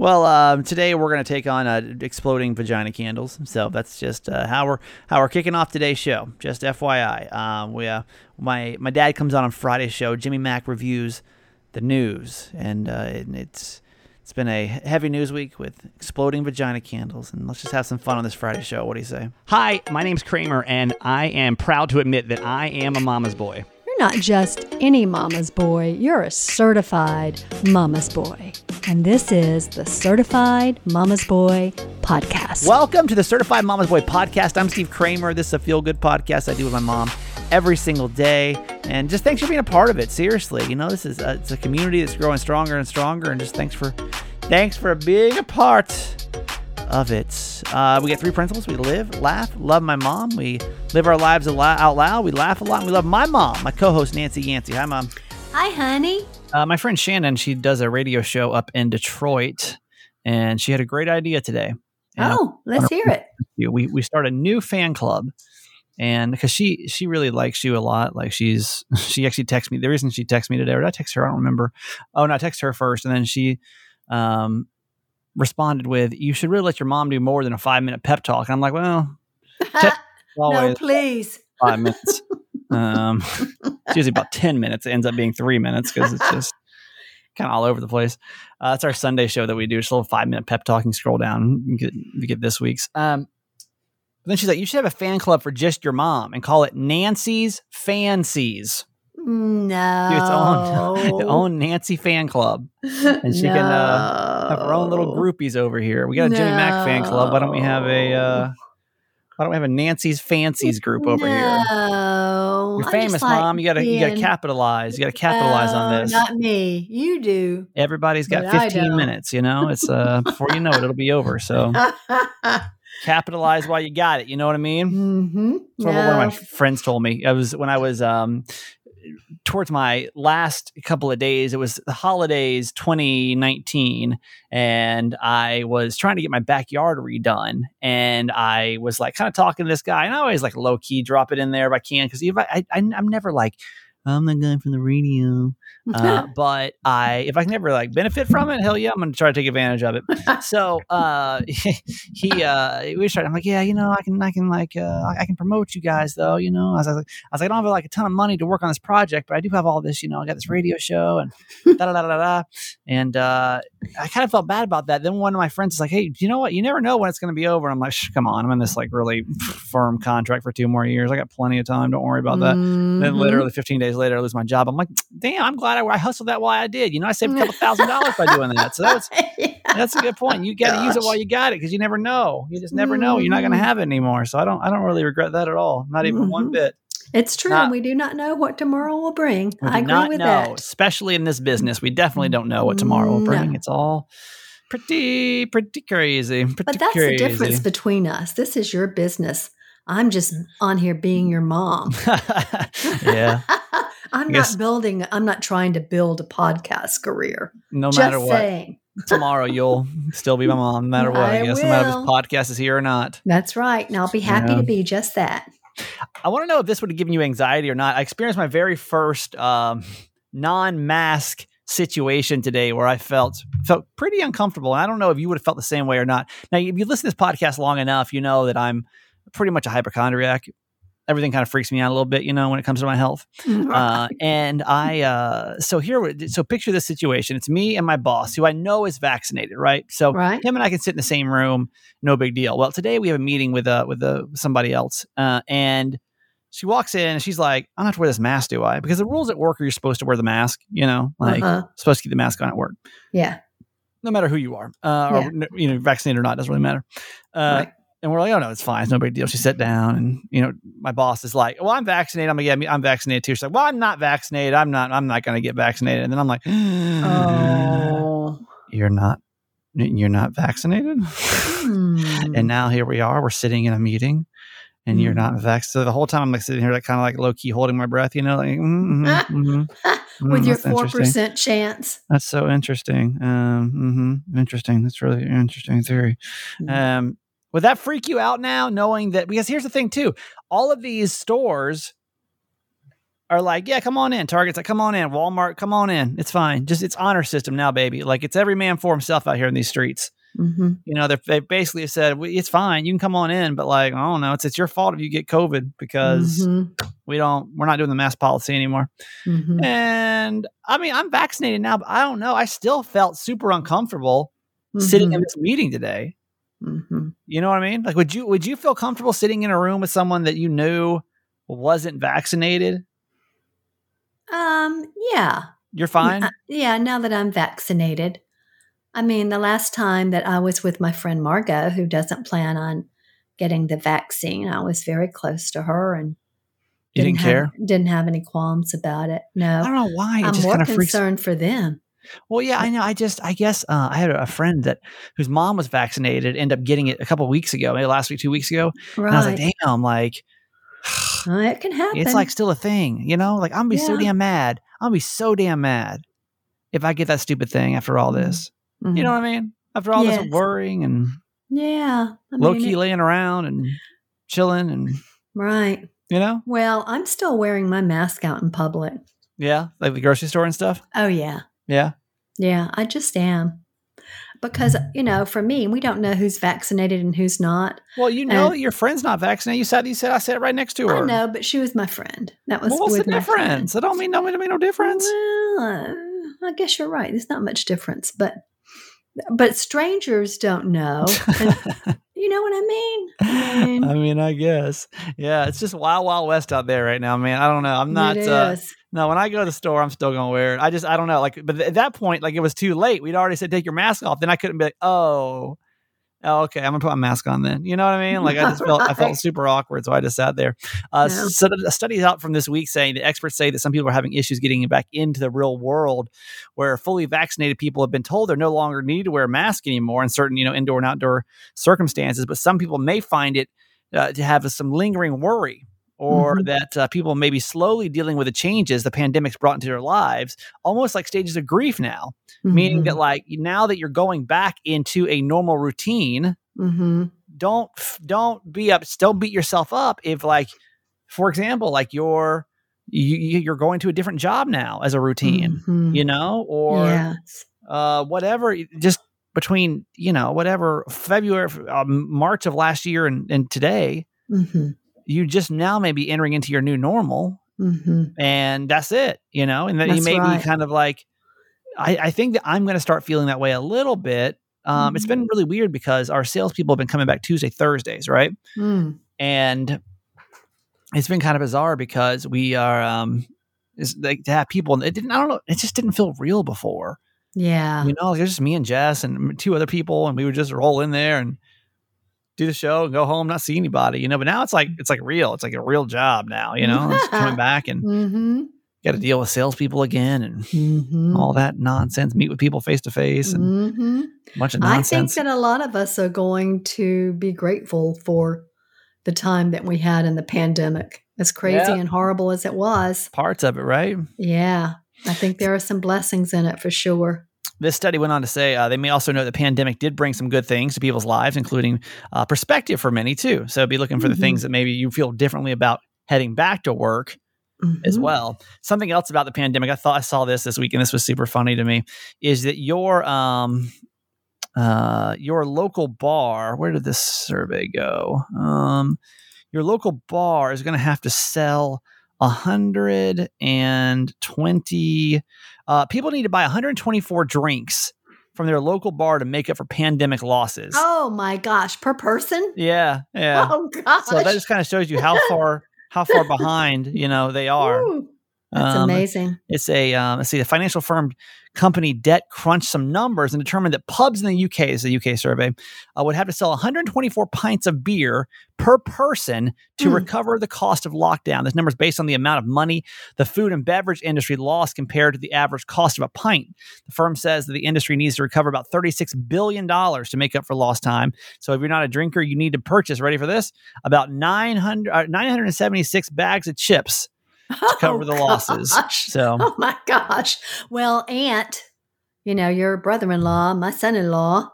Well, um, today we're going to take on uh, exploding vagina candles. So that's just uh, how we're how we're kicking off today's show. Just FYI, um, we uh, my my dad comes on on Friday's show. Jimmy Mack reviews the news, and, uh, and it's it's been a heavy news week with exploding vagina candles, and let's just have some fun on this Friday show. What do you say? Hi, my name's Kramer, and I am proud to admit that I am a mama's boy. Not just any mama's boy, you're a certified mama's boy. And this is the Certified Mama's Boy Podcast. Welcome to the Certified Mama's Boy Podcast. I'm Steve Kramer. This is a feel good podcast I do with my mom every single day. And just thanks for being a part of it. Seriously, you know, this is a, it's a community that's growing stronger and stronger. And just thanks for thanks for being a part of it. Uh, we get three principles. We live, laugh, love my mom. We live our lives a lot out loud. We laugh a lot. And we love my mom, my co-host Nancy Yancey. Hi, mom. Hi, honey. Uh, my friend Shannon, she does a radio show up in Detroit, and she had a great idea today. And oh, let's hear it. We we start a new fan club, and because she she really likes you a lot. Like she's she actually texted me. The reason she texted me today, or did I text her? I don't remember. Oh no, I texted her first, and then she um responded with, "You should really let your mom do more than a five minute pep talk." And I'm like, well, no, please, five minutes. Um, it's usually about 10 minutes. It ends up being three minutes because it's just kind of all over the place. Uh, that's our Sunday show that we do. Just a little five minute pep talking. Scroll down. You get, you get this week's. Um, then she's like, you should have a fan club for just your mom and call it Nancy's Fancies. No. Its own, own Nancy fan club. And she no. can uh, have her own little groupies over here. We got a no. Jimmy Mack fan club. Why don't we have a. Uh, why don't we have a Nancy's Fancies group over no, here? You're famous, like mom. You gotta being, you gotta capitalize. You gotta capitalize on this. Not me. You do. Everybody's got 15 minutes. You know, it's uh before you know it, it'll be over. So capitalize while you got it. You know what I mean? Mm-hmm. That's what no. one of my friends told me. I was when I was um towards my last couple of days, it was the holidays 2019, and I was trying to get my backyard redone. And I was like kind of talking to this guy, and I always like low key drop it in there if I can, because I, I, I'm never like, I'm the guy from the radio. Uh, but I, if I can ever like benefit from it, hell yeah, I'm going to try to take advantage of it. so uh, he, uh, we started. I'm like, yeah, you know, I can, I can like, uh, I can promote you guys though. You know, I was, like, I was like, I don't have like a ton of money to work on this project, but I do have all this. You know, I got this radio show and da da da da da. And uh, I kind of felt bad about that. Then one of my friends is like, hey, you know what? You never know when it's going to be over. And I'm like, come on, I'm in this like really firm contract for two more years. I got plenty of time. Don't worry about that. Mm-hmm. Then literally 15 days later, I lose my job. I'm like, damn, I'm glad I, I hustled that while I did. You know, I saved a couple thousand dollars by doing that. So that's yeah. that's a good point. You got to use it while you got it because you never know. You just never know. You're not going to mm-hmm. have it anymore. So I don't I don't really regret that at all. Not even mm-hmm. one bit. It's true. Not, we do not know what tomorrow will bring. I agree with know, that. Especially in this business, we definitely don't know what tomorrow will bring. No. It's all pretty pretty crazy. Pretty but that's crazy. the difference between us. This is your business. I'm just on here being your mom. yeah. I'm not building, I'm not trying to build a podcast career. No just matter what. Saying. Tomorrow you'll still be my mom, no matter what. I, I guess, will. no matter if this podcast is here or not. That's right. And I'll be happy yeah. to be just that. I want to know if this would have given you anxiety or not. I experienced my very first um, non-mask situation today where I felt felt pretty uncomfortable. And I don't know if you would have felt the same way or not. Now, if you listen to this podcast long enough, you know that I'm pretty much a hypochondriac. Everything kind of freaks me out a little bit, you know, when it comes to my health. Mm-hmm. Uh, and I, uh, so here, so picture this situation. It's me and my boss, who I know is vaccinated, right? So right. him and I can sit in the same room, no big deal. Well, today we have a meeting with uh with uh, somebody else, uh, and she walks in and she's like, I don't have to wear this mask, do I? Because the rules at work are you're supposed to wear the mask, you know, like uh-huh. supposed to keep the mask on at work. Yeah. No matter who you are, uh, yeah. or, you know, vaccinated or not, doesn't really matter. Uh, right. And we're like, oh no, it's fine. It's no big deal. She sat down and, you know, my boss is like, well, I'm vaccinated. I'm like, yeah, I'm vaccinated too. She's like, well, I'm not vaccinated. I'm not, I'm not going to get vaccinated. And then I'm like, oh, you're not, you're not vaccinated. Hmm. and now here we are. We're sitting in a meeting and mm. you're not vaccinated. So the whole time I'm like sitting here, like kind of like low key holding my breath, you know, like mm-hmm, mm-hmm. with mm, your four percent chance. That's so interesting. Um, mm-hmm, interesting. That's really interesting theory. Mm. Um, would that freak you out now, knowing that? Because here's the thing, too. All of these stores are like, yeah, come on in. Target's like, come on in. Walmart, come on in. It's fine. Just it's honor system now, baby. Like it's every man for himself out here in these streets. hmm You know, they're- basically said "We- it's fine. You can come on in, but like, I don't know. It's it's your fault if you get COVID because we don't. We're not doing the mask policy anymore. hmm And I mean, I'm vaccinated now, but I don't know. I still felt super uncomfortable sitting in this meeting today. Hmm You know what I mean? Like, would you would you feel comfortable sitting in a room with someone that you knew wasn't vaccinated? Um, yeah. You're fine. Uh, Yeah, now that I'm vaccinated. I mean, the last time that I was with my friend Margot, who doesn't plan on getting the vaccine, I was very close to her and You didn't have, care. Didn't have any qualms about it. No, I don't know why. It I'm just more kind of freaks. concerned for them. Well, yeah, I know. I just, I guess, uh, I had a friend that whose mom was vaccinated, ended up getting it a couple weeks ago, maybe last week, two weeks ago, Right. and I was like, damn, like. Uh, it can happen. it's like still a thing, you know? Like I'm gonna be so damn mad. I'll be so damn mad if I get that stupid thing after all Mhm. this. Mhm. You know what I mean? After all Yes. this worrying and yeah. I low mean, key it- laying around and chilling and right. you know? Well, I'm still wearing my mask out in public. Yeah. Like the grocery store and stuff. Oh, yeah. Yeah. Yeah, I just am. Because, you know, for me, we don't know who's vaccinated and who's not. Well, you know And- your friend's not vaccinated. You said you said I sat right next to her. I know, but she was my friend. That was Well, what's the with my friend. difference? That don't mean no, mean no difference. Well, I guess you're right. There's not much difference, but but strangers don't know. And you know what I mean? I mean, I mean, I guess. Yeah, it's just wild, wild west out there right now, man. I don't know. I'm not. it Uh. No, when I go to the store, I'm still gonna wear it. I just, I don't know. Like, but at that point, like it was too late. We'd already said take your mask off. Then I couldn't be like, oh, oh, okay, I'm gonna put my mask on then. You know what I mean? Like I just felt, I felt super awkward, so I just sat there. Uh, Yeah. So a study out from this week saying the experts say that some people are having issues getting back into the real world, where fully vaccinated people have been told they're no longer need to wear a mask anymore in certain, you know, indoor and outdoor circumstances. But some people may find it uh, to have some lingering worry. Or Mhm. that uh, people may be slowly dealing with the changes the pandemic's brought into their lives, almost like stages of grief now. Meaning that, like, now that you're going back into a normal routine, hmm don't don't be up don't beat yourself up if like for example like you're you, you- you're going to a different job now as a routine Mhm. you know or yes. uh whatever just between you know whatever february um, march of last year and, and today hmm you just now may be entering into your new normal hmm and that's it you know and then you may right. be kind of like I, I think that i'm going to start feeling that way a little bit um, it's Mhm. been really weird because our salespeople have been coming back tuesday thursdays right Mm. and it's been kind of bizarre because we are um is like to have people it didn't i don't know it just didn't feel real before Yeah. you know like it was just me and jess and two other people and we would just roll in there and do the show and go home not see anybody you know but now it's like it's like real it's like a real job now you know it's coming back and hmm got to deal with salespeople again and hmm all that nonsense meet with people face to face and hmm a bunch of nonsense. I think that a lot of us are going to be grateful for the time that we had in the pandemic, as crazy Yeah. and horrible as it was. parts of it right Yeah, I think there are some blessings in it for sure. This study went on to say uh, they may also know the pandemic did bring some good things to people's lives, including uh, perspective for many too. So be looking for the Mhm. things that maybe you feel differently about heading back to work as Mhm. well. Something else about the pandemic, I thought I saw this this week, and this was super funny to me, is that your um uh your local bar, where did this survey go? Um your local bar is going to have to sell a hundred and twenty. Uh, people need to buy 124 drinks from their local bar to make up for pandemic losses. Oh my gosh, per person? Yeah, yeah. Oh gosh. So that just kind of shows you how far how far behind you know they are. Ooh, that's Um, amazing. It's a um, let's see, the financial firm company Debt crunched some numbers and determined that pubs in the UK, is a UK survey, uh, would have to sell 124 pints of beer per person to Hmm. recover the cost of lockdown. This number is based on the amount of money the food and beverage industry lost compared to the average cost of a pint. The firm says that the industry needs to recover about 36 billion dollars to make up for lost time. So if you're not a drinker, you need to purchase. Ready for this? About 900 uh, 976 bags of chips to cover the losses. Oh, gosh. So Oh my gosh. Well, Aunt, you know, your brother in law, my son in law,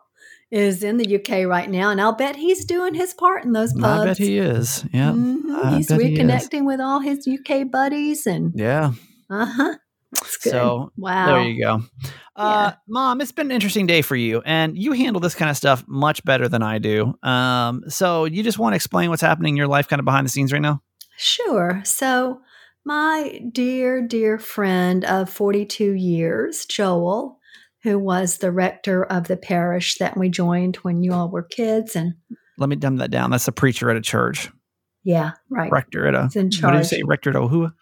is in the UK right now, and I'll bet he's doing his part in those pubs. I bet he is. Yeah. Mhm. He's bet he reconnecting with all his UK buddies, and Yeah. uh huh. good. So wow. there you go. Uh, Mom, it's been an interesting day for you, and you handle this kind of stuff much better than I do. Um, so you just want to explain what's happening in your life, kind of behind the scenes right now? Sure. So, my dear, dear friend of 42 years, Joel, who was the rector of the parish that we joined when you all were kids, and Let me dumb that down. That's a preacher at a church, yeah, right. rector at a. He's in What did you say, rector at Ohua?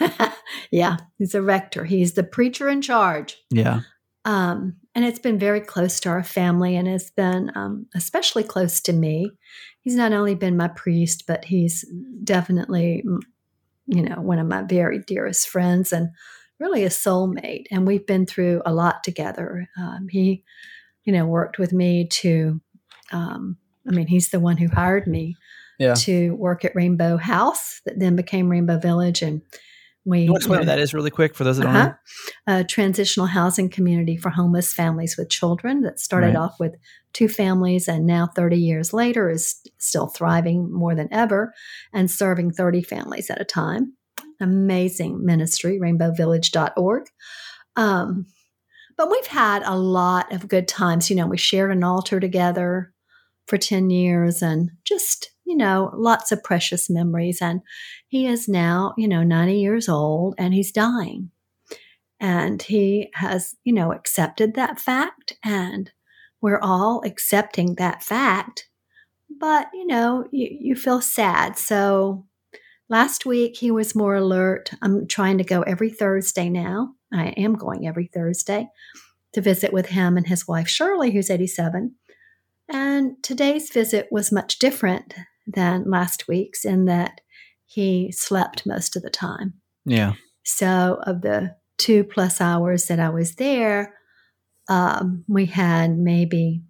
yeah, he's a rector. He's the preacher in charge. Yeah. Um, and it's been very close to our family and has been um, especially close to me. He's not only been my priest, but he's definitely, you know, one of my very dearest friends and really a soulmate. And we've been through a lot together. Um, he, you know, worked with me to, um, I mean, he's the one who hired me Yeah. to work at Rainbow House that then became Rainbow Village. And we, You explain what that is really quick for those that don't uh-huh. know? a transitional housing community for homeless families with children that started Right. off with two families and now 30 years later is still thriving more than ever and serving 30 families at a time. Amazing ministry, rainbowvillage.org. Um, but we've had a lot of good times. You know, we shared an altar together for 10 years and just, you know, lots of precious memories. And he is now, you know, 90 years old and he's dying. And he has, you know, accepted that fact. And we're all accepting that fact. But, you know, you, you feel sad. So last week he was more alert. I'm trying to go every Thursday now. I am going every Thursday to visit with him and his wife, Shirley, who's 87. And today's visit was much different than last week's in that he slept most of the time. Yeah. So, of the two plus hours that I was there, um, we had maybe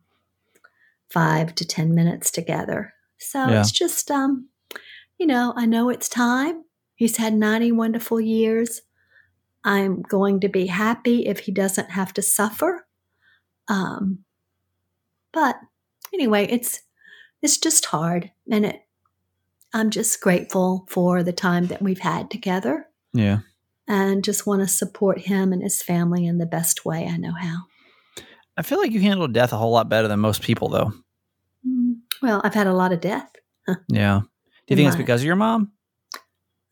five to 10 minutes together. So, Yeah. it's just, um, you know, I know it's time. He's had 90 wonderful years. I'm going to be happy if he doesn't have to suffer. Um, but anyway, it's it's just hard, and it. I'm just grateful for the time that we've had together Yeah. and just want to support him and his family in the best way I know how. I feel like you handle death a whole lot better than most people, though. Mm, Well, I've had a lot of death. Yeah. Do you think it's because of your mom?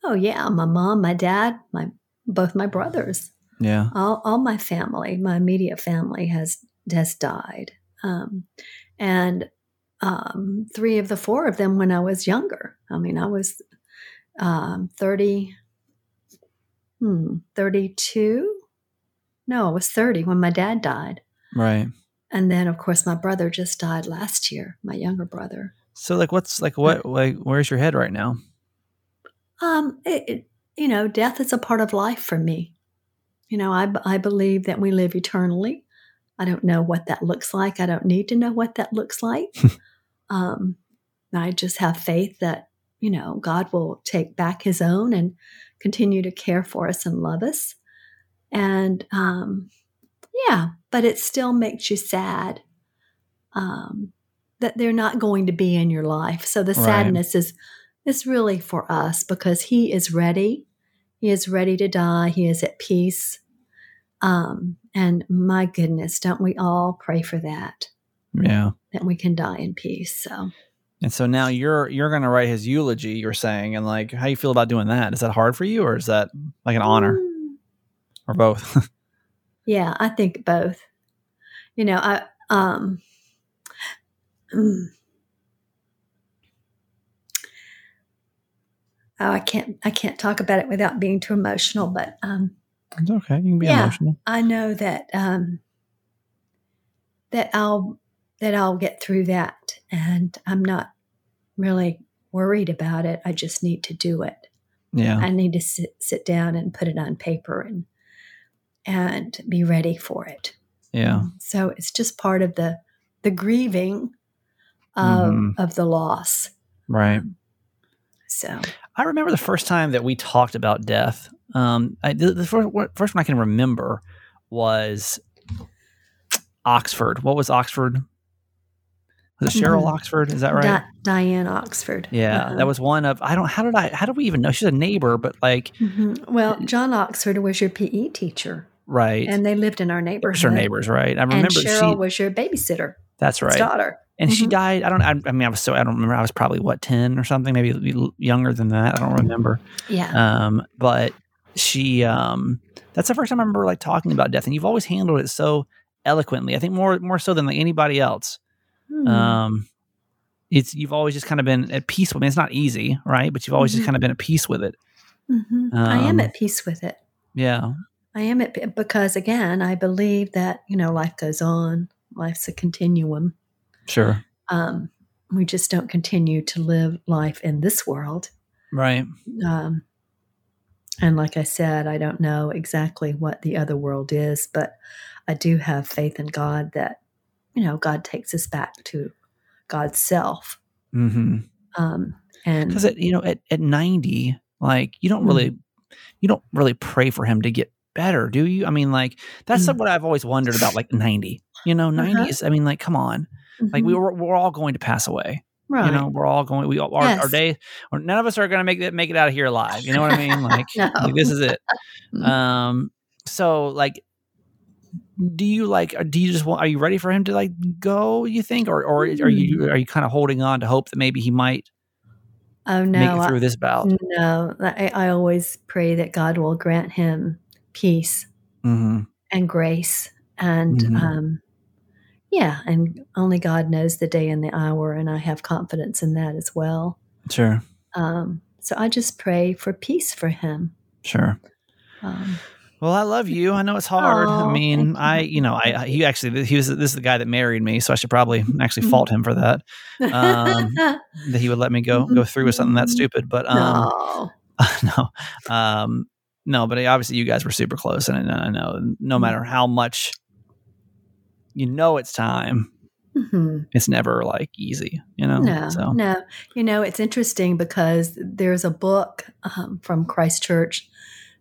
Oh yeah, my mom, my dad, my both my brothers, Yeah. all, all my family, my immediate family has has died, um, and um, three of the four of them when I was younger. I mean, I was um, thirty, hmm, thirty-two. No, I was thirty when my dad died. Right. And then, of course, my brother just died last year, my younger brother. So, like, what's like, what, like, where's your head right now? Um, it, it, you know, death is a part of life for me. You know, I, I believe that we live eternally. I don't know what that looks like. I don't need to know what that looks like. um, I just have faith that, you know, God will take back his own and continue to care for us and love us. And um, yeah, but it still makes you sad um, that they're not going to be in your life. So the Right. sadness is is really for us because he is ready. He is ready to die. He is at peace. Um, and my goodness, don't we all pray for that? Yeah. That we can die in peace. So And so now you're you're going to write his eulogy. You're saying, and like, how you feel about doing that? Is that hard for you, or is that like an honor, Mm, or both? yeah, I think both. You know, I um mm. Oh, I can't I can't talk about it without being too emotional, but um it's okay. You can be Yeah. emotional. I know that um, that I'll that I'll get through that, and I'm not really worried about it. I just need to do it. Yeah. I need to sit sit down and put it on paper and and be ready for it. Yeah. So it's just part of the the grieving of Mhm. of the loss. Right. So I remember the first time that we talked about death. Um, I, the, the first, one- first one I can remember was Oxford. What was Oxford? Was it Cheryl Mhm. Oxford? Is that right? Di- Diane Oxford. yeah, Uh-huh. that was one of. I don't. How did I? How did we even know? She's a neighbor, but like, Mhm. Well, John Oxford was your PE teacher, right? and they lived in our neighborhood. Her neighbors, right? I remember and Cheryl she. was your babysitter, That's right. daughter. And she Mhm. died. I don't. I, I mean, I was so. I don't remember. I was probably what ten or something, maybe younger than that. I don't remember. Yeah. Um, but she. Um, that's the first time I remember like talking about death, and you've always handled it so eloquently. I think more more so than like anybody else. Hmm. Um, it's you've always just kind of been at peace with. I mean, it's not easy, right? But you've always Mhm. just kind of been at peace with it. Mhm. I am um, at peace with it. Yeah. I am at because again, I believe that you know life goes on. Life's a continuum. Sure. Um, we just don't continue to live life in this world. Right. Um, and like I said, I don't know exactly what the other world is, but I do have faith in God that you know God takes us back to God's self. Mm-hmm. Um, and because you know at, at 90 like you don't really you don't really pray for him to get better do you i mean like that's Mm. what i've always wondered about like 90 you know 90 Uh-huh. is i mean like come on like we Mhm. were, we're all going to pass away right. you know we're all going we all our, our day or none of us are going to make it make it out of here alive you know what i mean like, No. like this is it Mm. um so like do you like do you just want are you ready for him to like go you think or or are you are you kind of holding on to hope that maybe he might oh make no, it I- through this bout no. I, I always pray that God will grant him peace mm-hmm. and grace and Mhm. um yeah and only god knows the day and the hour and i have confidence in that as well sure um so i just pray for peace for him sure um, Well, I love you. I know it's hard. I mean, I, you. know, I, he actually, he was, this is the guy that married me. So I should probably actually Mm-hmm. fault him for that, Um, that he would let me go, go through with something that stupid. But, um, no. no, um, no, but obviously you guys were super close. And I know no Mm-hmm. matter how much you know it's time, Mhm. it's never like easy, you know? no So, no you know it's interesting because there's a book um, from christchurch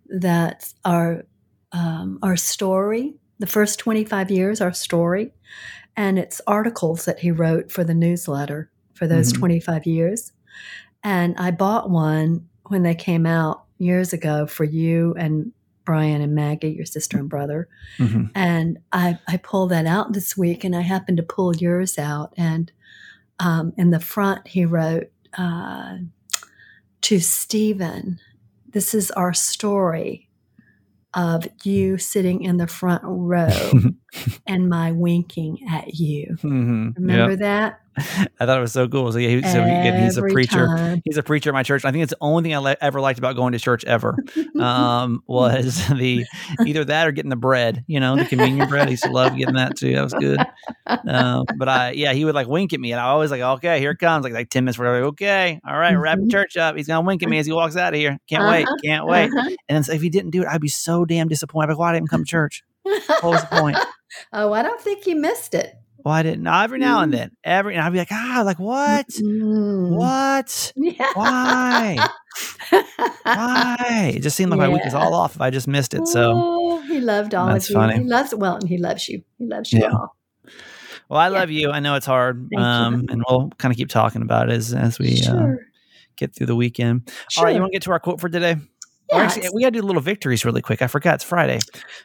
that's our um, our story the first 25 years our story and it's articles that he wrote for the newsletter for those Mhm. 25 years and i bought one when they came out years ago for you and brian and maggie your sister and brother mhm. and I, I pulled that out this week and I happened to pull yours out. And um, in the front, he wrote uh, to Stephen, This is our story of you sitting in the front row and my winking at you. Mhm. Remember Yep. that? I thought it was so cool. So, yeah, he, so he, he's a preacher. time. He's a preacher at my church. I think it's the only thing I le- ever liked about going to church ever. um, was the either that or getting the bread, you know, the communion bread. I used to love getting that too. That was good. Um, but I, yeah, he would like wink at me, and I always like, okay, here it comes. Like like ten minutes, like, okay, all right, we're wrapping church up. He's gonna wink at me as he walks out of here. Can't wait, Uh-huh, can't wait. Uh-huh. And so if he didn't do it, I'd be so damn disappointed. I'd be like, why didn't he come to church? What was the point? oh, I don't think you missed it. Why didn't? No, every now and Mm. then, every, and I'd be like, ah, like what? Mm. What? Yeah. Why? Why? It just seemed like my week was all off if I just missed it. So. Oh, he loved all That's of you. funny. He loves well, and he loves you. He loves you Yeah. all. Well, I Yeah. love you. I know it's hard, um, and we'll kind of keep talking about it as as we uh, get through the weekend. sure. All right, you want to get to our quote for today? Yeah, actually, we got to do little victories really quick. I forgot it's Friday.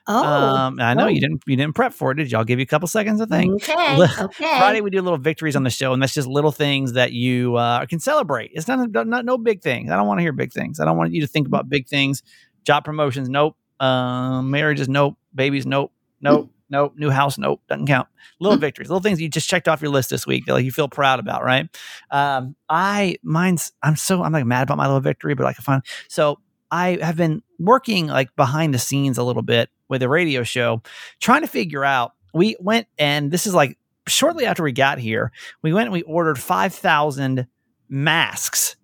oh, um, I know oh. you didn't you didn't prep for it. Did you? I'll give you a couple seconds to think. Okay. Okay. Friday we do little victories on the show, and that's just little things that you uh, can celebrate. It's not, not no big things. I don't want to hear big things. I don't want you to think about big things. Job promotions, nope. Um, marriages, nope. Babies, nope. Nope. Nope. New house, nope. Doesn't count. Little victories, little things you just checked off your list this week that like you feel proud about, right? Um, I mine's I'm so I'm like mad about my little victory, but I can find so I have been working like behind the scenes a little bit with a radio show, trying to figure out. We went and this is like shortly after we got here, we went and we ordered 5,000 masks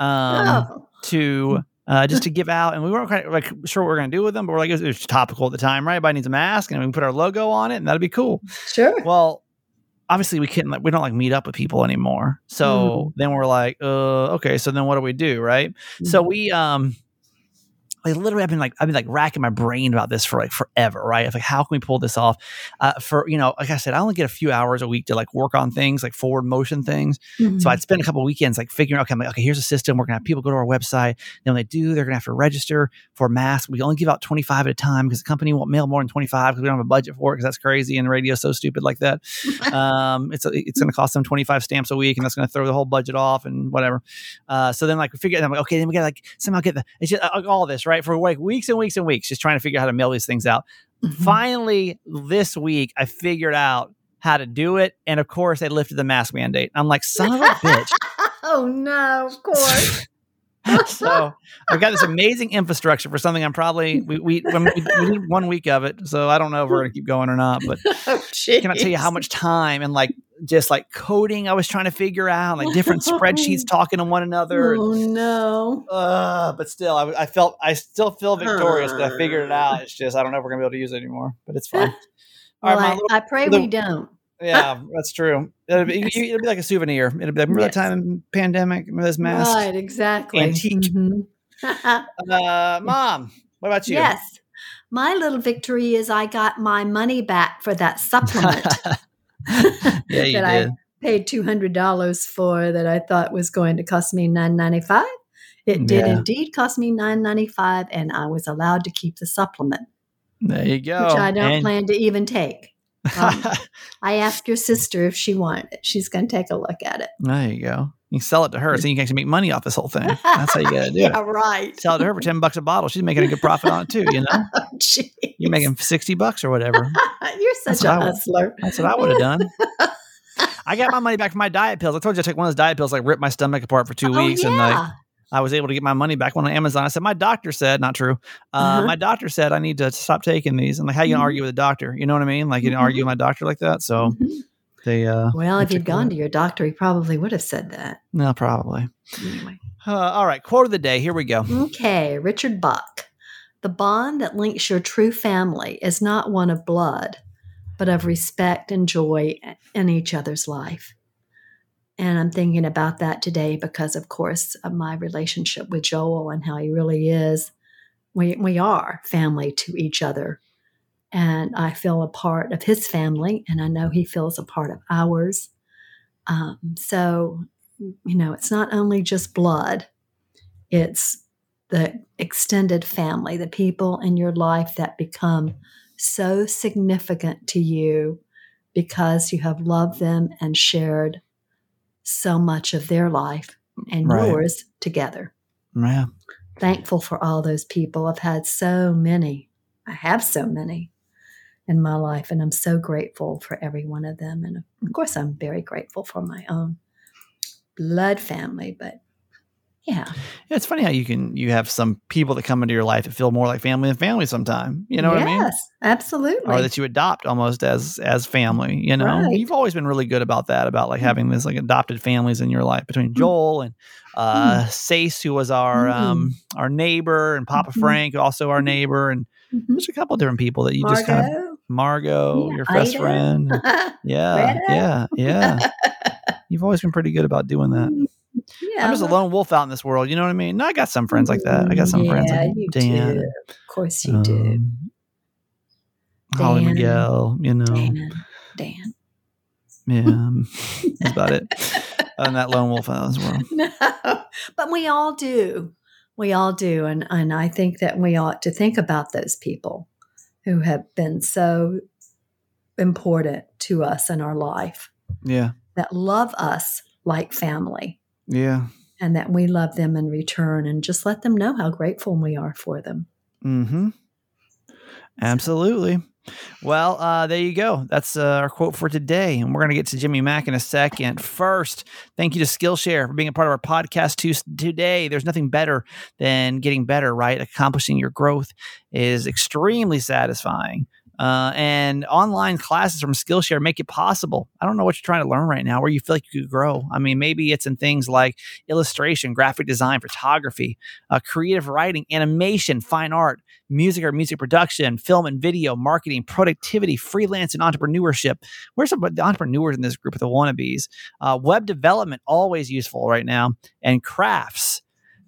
um, oh, to uh, just to give out. And we weren't quite like sure what we are going to do with them, but we're like, it was topical at the time, right? Everybody needs a mask and we can put our logo on it and that'd be cool. sure. Well, obviously we couldn't like we don't like meet up with people anymore. So then we're like, uh, okay, so then what do we do, right? So Mm-hmm. we um like literally I've been like I've been like racking my brain about this for like forever, right? It's like how can we pull this off? Uh, for you know, like I said, I only get a few hours a week to like work on things like forward motion things. Mm-hmm. So I'd spend a couple weekends like figuring, okay, I'm like, okay, here's a system. We're gonna have people go to our website. Then when they do, they're gonna have to register for masks. We only give out 25 at a time because the company won't mail more than 25 because we don't have a budget for it because that's crazy and radio's so stupid like that. um, it's it's gonna cost them 25 stamps a week and that's gonna throw the whole budget off and whatever. Uh, so then like we figure, I'm like, okay, then we gotta like somehow get the it's just uh, all this right for like weeks and weeks and weeks, just trying to figure out how to mail these things out. Mhm. Finally, this week, I figured out how to do it. And of course, they lifted the mask mandate. I'm like, son of a bitch. oh no, of course. so I've got this amazing infrastructure for something I'm probably, we, we, we, we did one week of it. So I don't know if we're going to keep going or not, but oh, I cannot tell you how much time and like just like coding I was trying to figure out, like different spreadsheets talking to one another. Oh no. uh, but still, I, I felt I still feel victorious because I figured it out. It's just I don't know if we're gonna be able to use it anymore, but it's fine. All Well, right, I, little- I pray the- we don't. Yeah, that's true. It'll be, it'll be like a souvenir. It'll be like, remember that time in pandemic? Remember those masks? Right, exactly. Antique. Mhm. Uh, Mom, what about you? yes. My little victory is I got my money back for that supplement yeah, that I paid two hundred dollars for that I thought was going to cost me nine ninety five. It did Yeah. indeed cost me nine ninety five, and I was allowed to keep the supplement, There you go. which I don't And- plan to even take. Um, I asked your sister if she wanted it. She's going to take a look at it. there you go. You sell it to her, so you can actually make money off this whole thing. That's how you gotta do yeah, it. right. Sell it to her for ten bucks a bottle. She's making a good profit on it too. You know, Jeez. you're making sixty bucks or whatever. You're That's such a what I hustler. That's what I would have done. I got my money back from my diet pills. I told you I took one of those diet pills, like ripped my stomach apart for two Oh, weeks, and like yeah. I was able to get my money back on Amazon. I said, my doctor said, not true. Uh, Uh-huh. My doctor said I need to stop taking these. And like, how you gonna Mhm. argue with a doctor? You know what I mean? Like, you didn't argue with my doctor like that. So Mhm. they, uh, Well, if you'd gone to your doctor, he probably would have said that. no, probably. Anyway. Uh, all right, quote of the day. Here we go. Okay, Richard Bach. The bond that links your true family is not one of blood, but of respect and joy in each other's life. And I'm thinking about that today because, of course, of my relationship with Joel and how he really is. We, we are family to each other. And I feel a part of his family, and I know he feels a part of ours. Um, so, you know, it's not only just blood, it's the extended family, the people in your life that become so significant to you because you have loved them and shared so much of their life and Right. yours together. Yeah. Thankful for all those people. I've had so many. I have so many in my life, and I'm so grateful for every one of them. And of course, I'm very grateful for my own blood family, but yeah. Yeah, It's funny how you can, you have some people that come into your life that feel more like family than family sometime. You know what I mean? Yes, absolutely. or that you adopt almost as as family you know Right. you've always been really good about that about like Mm. having this like adopted families in your life between joel and uh Sace, who was our Mm. um our neighbor and papa Mhm. frank also our neighbor and Mhm. there's a couple different people that you just kind of margot Yeah, your best Ida. friend yeah yeah yeah you've always been pretty good about doing that yeah, i'm just a lone wolf out in this world you know what i mean no, i got some friends like that i got some friends yeah, like you dan do. Of course you do. um, holly Dan. miguel you know Dan. Dan. Yeah, um, that's about it. Than that lone wolf out this world. No, but we all do. We all do. And, and I think that we ought to think about those people who have been so important to us in our life, Yeah, that love us like family, yeah. and that we love them in return, and just let them know how grateful we are for them. Mm-hmm. Absolutely. Well, uh, there you go. That's uh, our quote for today. And we're going to get to Jimmy Mack in a second. First, thank you to Skillshare for being a part of our podcast to, today. There's nothing better than getting better, right? Accomplishing your growth is extremely satisfying. Uh, and online classes from Skillshare make it possible. I don't know what you're trying to learn right now, where you feel like you could grow. I mean, maybe it's in things like illustration, graphic design, photography, uh, creative writing, animation, fine art, music or music production, film and video, marketing, productivity, freelance, and entrepreneurship. Where's some the entrepreneurs in this group of the wannabes? Uh, web development, always useful right now, and crafts.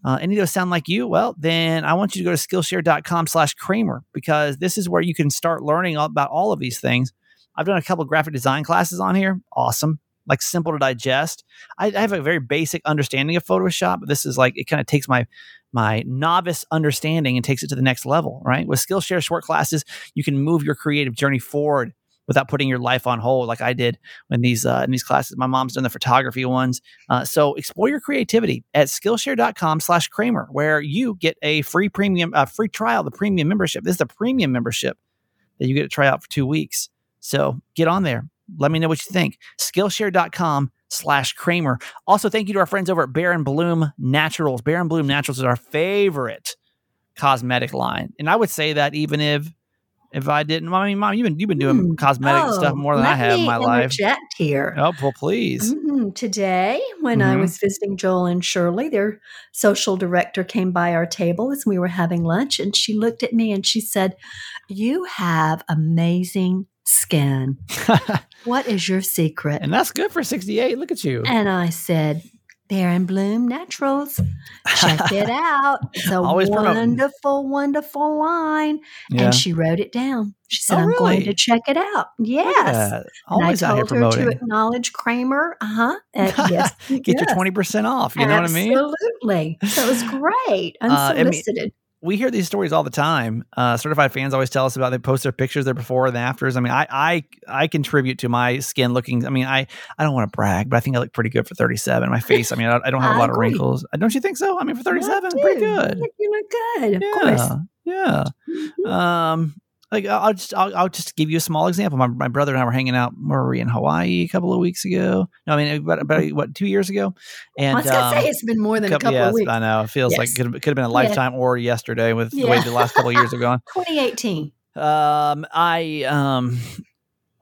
Uh, any of those sound like you, well, then I want you to go to Skillshare.com slash Kramer because this is where you can start learning about all of these things. I've done a couple graphic design classes on here. Awesome. Like simple to digest. I, I have a very basic understanding of Photoshop, but this is like, it kind of takes my my novice understanding and takes it to the next level, right? With Skillshare short classes, you can move your creative journey forward without putting your life on hold like I did in these uh, in these classes. My mom's done the photography ones. Uh, so explore your creativity at Skillshare.com slash Kramer, where you get a free premium, uh, free trial, the premium membership. This is the premium membership that you get to try out for two weeks. So get on there. Let me know what you think. Skillshare.com slash Kramer. Also, thank you to our friends over at Bare and Bloom Naturals. Bare and Bloom Naturals is our favorite cosmetic line. And I would say that even if if I didn't, I mean, mom, you've been you've been doing Hmm. cosmetic Oh, stuff more than I have in my life. here. Oh, well, please. Mhm. Today, when I Mhm. was visiting Joel and Shirley, their social director came by our table as we were having lunch, and she looked at me and she said, "You have amazing skin. What is your secret?" and that's good for 68. Look at you. And I said, Bare and Bloom Naturals. Check it out. It's a Always promoting. wonderful, wonderful line. yeah. And she wrote it down. She said, Oh, I'm going to check it out. Yes. Always I out here told her to acknowledge Kramer. Uh huh. And yes. Get your 20% off. You know what I mean? Absolutely. So it was great. Uh, I mean- Unsolicited. We hear these stories all the time. Uh, certified fans always tell us about they post their pictures, their before and afters. I mean, I I I contribute to my skin looking. I mean, I I don't want to brag, but I think I look pretty good for 37. My face. I mean, I, I don't have a lot of wrinkles. Uh, Don't you think so? I mean, for 37, pretty good. You look good. Of yeah, course. yeah. Mhm. Um, like I'll just I'll, I'll just give you a small example. My, my brother and I were hanging out. Where were we in Hawaii a couple of weeks ago? No, I mean about, about what two years ago. And I was to um, say it's been more than a couple yes, of weeks. I know. It feels like Yes. could have, could have been a Yeah. lifetime or yesterday with the way the last couple of years have gone. 2018. Um, I um,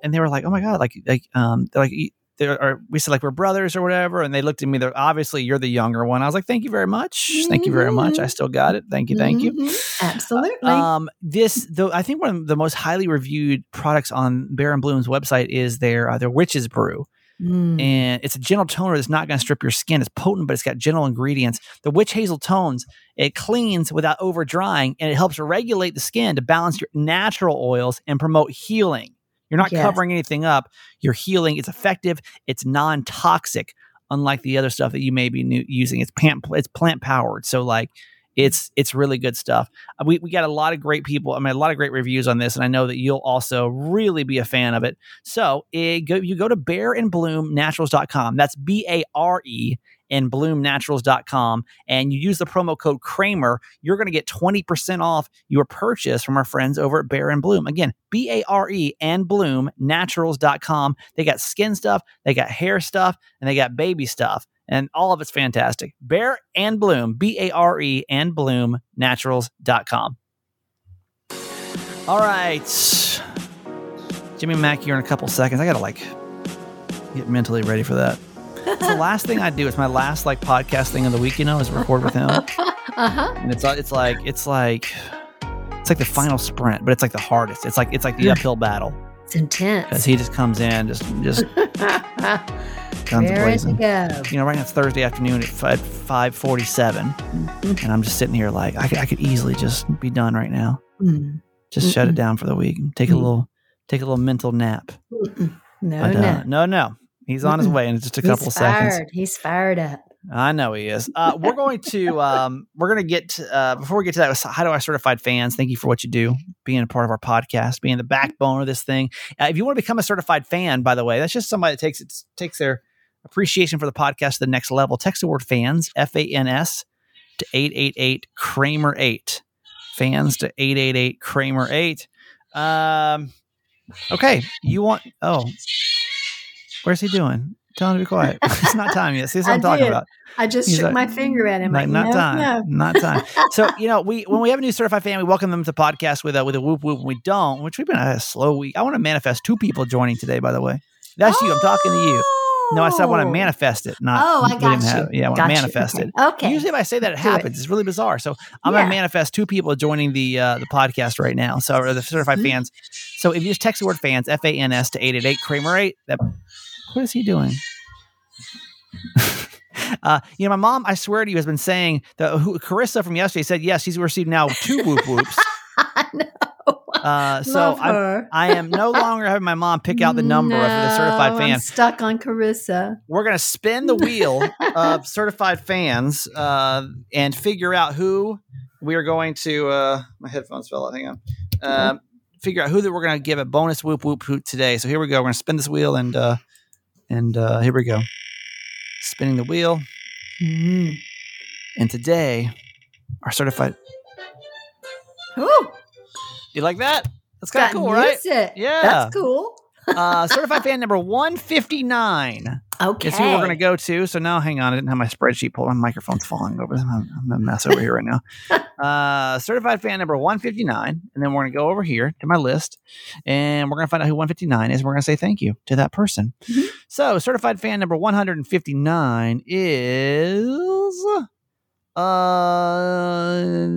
and they were like, "Oh my god!" Like like um, like. "You- There are, we said like we're brothers or whatever, and they looked at me. They're obviously you're the younger one. I was like, "Thank you very much, thank you very much. I still got it. Thank you, thank you." Mhm. Absolutely. Um, this though I think one of the most highly reviewed products on Bare and Bloom's website is their uh, their Witch's Brew, Mm. and it's a gentle toner that's not going to strip your skin. It's potent, but it's got gentle ingredients. The Witch Hazel tones it cleans without over drying, and it helps regulate the skin to balance your natural oils and promote healing. You're not Yes. covering anything up. You're healing. It's effective. It's non toxic, unlike the other stuff that you may be nu- using. It's plant it's plant powered, so like it's it's really good stuff. Uh, We we got a lot of great people. I mean, a lot of great reviews on this, and I know that you'll also really be a fan of it. So it go, you go to bareandbloomnaturals.com. That's B A R E and bloomnaturals.com and you use the promo code Kramer, you're going to get 20% off your purchase from our friends over at Bare and Bloom. Again, B A R E and Bloom naturals.com. They got skin stuff, they got hair stuff, and they got baby stuff. And all of it's fantastic. Bare and Bloom, B A R E and Bloom naturals.com. All right. Jimmy Mack here in a couple seconds. I got to like get mentally ready for that. It's the last thing I do. It's my last like podcast thing of the week, you know, is record with him. uh-huh. And it's it's like it's like it's like the final sprint, but it's like the hardest. It's like it's like the uphill battle It's intense because he just comes in, just just guns blazing. go. You know, right now it's Thursday afternoon at five five forty seven, Mhm. and I'm just sitting here like I could, I could easily just be done right now. Mm. Just shut it down for the week take a Mm. little take a little mental nap. Mm-mm. No, But, uh, no, no, he's on his way in just a couple He's of seconds. fired. He's fired up. I know he is. Uh, we're going to um, we're going to get uh, before we get to that. How do I certified fans? Thank you for what you do, being a part of our podcast, being the backbone of this thing. Uh, if you want to become a certified fan, by the way, that's just somebody that takes it takes their appreciation for the podcast to the next level. Text the word fans F A N S to eight eight eight Kramer eight fans to eight eight eight Kramer eight. Um, okay, you want? Oh, where's he doing? Tell him to be quiet. it's not time yet. See, what I'm talking about. I just He's shook like- my finger at him. Like, Like, not no, time, no. not time. So you know, we when we have a new certified fan, we welcome them to the podcast with a with a whoop whoop. When we don't, which we've been a slow week. I want to manifest two people joining today. By the way, that's you. I'm talking to you. No, I said I want to Oh. manifest it. Not Oh, I got you. have- yeah, I want Got to manifest okay. it. Okay. Usually, if I say that, it Do it. happens. It's really bizarre. So I'm Yeah. gonna manifest two people joining the uh, the podcast right now. So or the certified Mhm. fans. So if you just text the word fans, F A N S to eight eight eight Kramer eight. That what is he doing? Uh, you know, my mom, I swear to you, has been saying that who, Carissa from yesterday said yes, she's received now two whoop whoops. I know. Uh, so I'm. I am no longer having my mom pick out the number of the certified No, fan. I'm stuck on Carissa. We're gonna spin the wheel of certified fans uh, and figure out who we are going to. Uh, my headphones fell out. Hang on. Um, figure out who that we're gonna give a bonus whoop whoop hoot today. So here we go. We're gonna spin this wheel and uh, and uh, here we go. Spinning the wheel. Mm. And today, our certified. Ooh, You like that? That's kind of cool, right? music. Yeah. That's cool. Uh, certified fan number 159 Okay. is who we're going to go to. So now, hang on. I didn't have my spreadsheet pulled. My microphone's falling over. I'm, I'm a mess over here right now. Uh, certified fan number 159. And then we're going to go over here to my list and we're going to find out who 159 is. We're going to say thank you to that person. Mhm. So, certified fan number 159 is. Uh,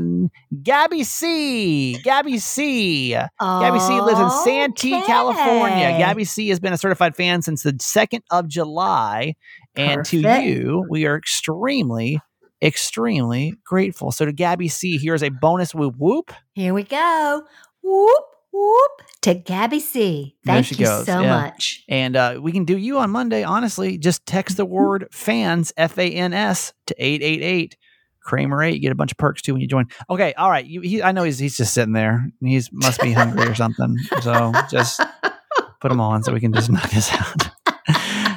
Gabby C. Gabby C. Gabby C lives in Santee, Okay. California. Gabby C has been a certified fan since the 2nd of July. And to you, we are extremely, extremely grateful. So to Gabby C, here's a bonus whoop whoop. Here we go. Whoop, whoop to Gabby C. Thank she you goes, so yeah. much. And uh, we can do you on Monday. Honestly, just text the word fans, F A N S, to 888. Kramer 8. You get a bunch of perks too when you join. Okay. All right. You, he, I know he's, he's just sitting there. He's must be hungry or something. So just put him on so we can just knock this out.